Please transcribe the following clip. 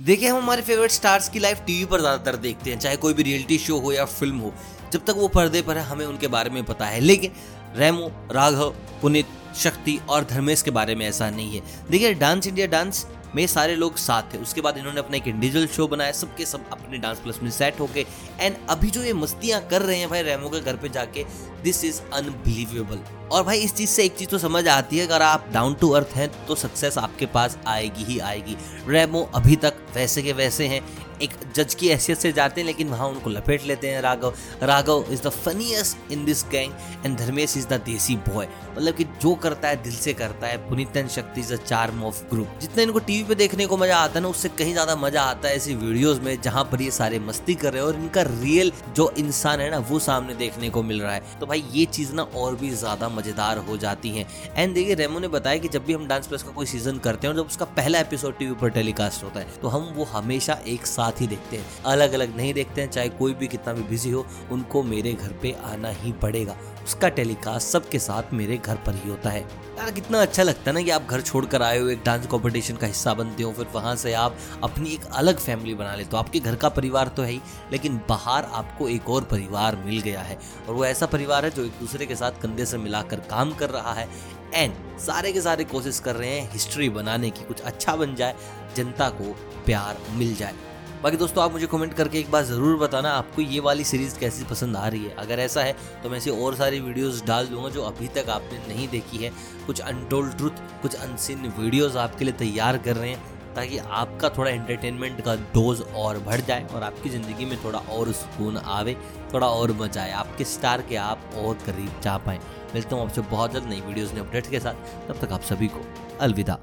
देखिए, हम हमारे फेवरेट स्टार्स की लाइफ टीवी पर ज़्यादातर देखते हैं, चाहे कोई भी रियलिटी शो हो या फ़िल्म हो। जब तक वो पर्दे पर है, हमें उनके बारे में पता है। लेकिन रेमो, राघव, पुनित, शक्ति और धर्मेश के बारे में ऐसा नहीं है। देखिए डांस इंडिया डांस में सारे लोग साथ थे। उसके बाद इन्होंने अपना एक इंडिविजुअल शो बनाया, सबके सब अपने डांस प्लस में सेट होके। एंड अभी जो ये मस्तियाँ कर रहे हैं भाई रेमो के घर पे जाके दिस इज़ अनबिलीवेबल और भाई इस चीज़ से एक चीज़ तो समझ आती है, अगर आप डाउन टू अर्थ हैं तो सक्सेस आपके पास आएगी ही आएगी। रेमो अभी तक वैसे के वैसे हैं। एक जज की हैसियत से जाते हैं, लेकिन वहाँ उनको लपेट लेते हैं Raghav. Raghav is the funniest in this gang and Dharmesh is the desi boy मतलब कि जो करता है, दिल से करता है, पुनीतन Shakti is a charm of group जितना इनको टीवी पे देखने को मज़ा आता है ना, उससे कहीं ज़्यादा मज़ा आता है ऐसी वीडियोस में, जहाँ पर ये सारे मस्ती कर रहे हैं और इनका रियल जो इंसान है ना, वो सामने देखने को मिल रहा है। तो भाई, ये चीज़ ना और भी ज़्यादा मज़ेदार हो जाती है। एंड देखिए, रेमो ने बताया कि जब भी हम डांस प्लस का कोई सीज़न करते हैं और जब उसका पहला एपिसोड टीवी पर टेलीकास्ट होता है तो हम वो हमेशा एक साथ ही देखते हैं। अलग अलग नहीं देखते हैं, चाहे कोई भी कितना भी बिज़ी हो, उनको मेरे घर पे आना ही पड़ेगा। उसका टेलीकास्ट सबके साथ मेरे घर पर ही होता है। यार, कितना अच्छा लगता है ना कि आप घर छोड़कर आए हो, एक डांस कंपटीशन का हिस्सा बनते हो, फिर वहाँ से आप अपनी एक अलग फैमिली बना लेते हो। आपके घर का परिवार तो है ही, लेकिन बाहर आपको एक और परिवार मिल गया है। और वो ऐसा परिवार है जो एक दूसरे के साथ कंधे से मिलाकर काम कर रहा है। एंड सारे के सारे कोशिश कर रहे हैं हिस्ट्री बनाने की, कुछ अच्छा बन जाए, जनता को प्यार मिल जाए। बाकी दोस्तों, आप मुझे कमेंट करके एक बार ज़रूर बताना आपको ये वाली सीरीज़ कैसी पसंद आ रही है। अगर ऐसा है तो मैं ऐसी और सारी वीडियोस डाल दूँगा जो अभी तक आपने नहीं देखी है। कुछ अनटोल्ड ट्रुथ कुछ अनसिन वीडियोस आपके लिए तैयार कर रहे हैं, ताकि आपका थोड़ा एंटरटेनमेंट का डोज और बढ़ जाए और आपकी ज़िंदगी में थोड़ा और सुकून आवे, थोड़ा और मज़ा आए, आपके स्टार के आप और करीब जा पाएँ। मिलता हूँ आपसे बहुत जल्द नई वीडियोज़ ने अपडेट्स के साथ। तब तक आप सभी को अलविदा।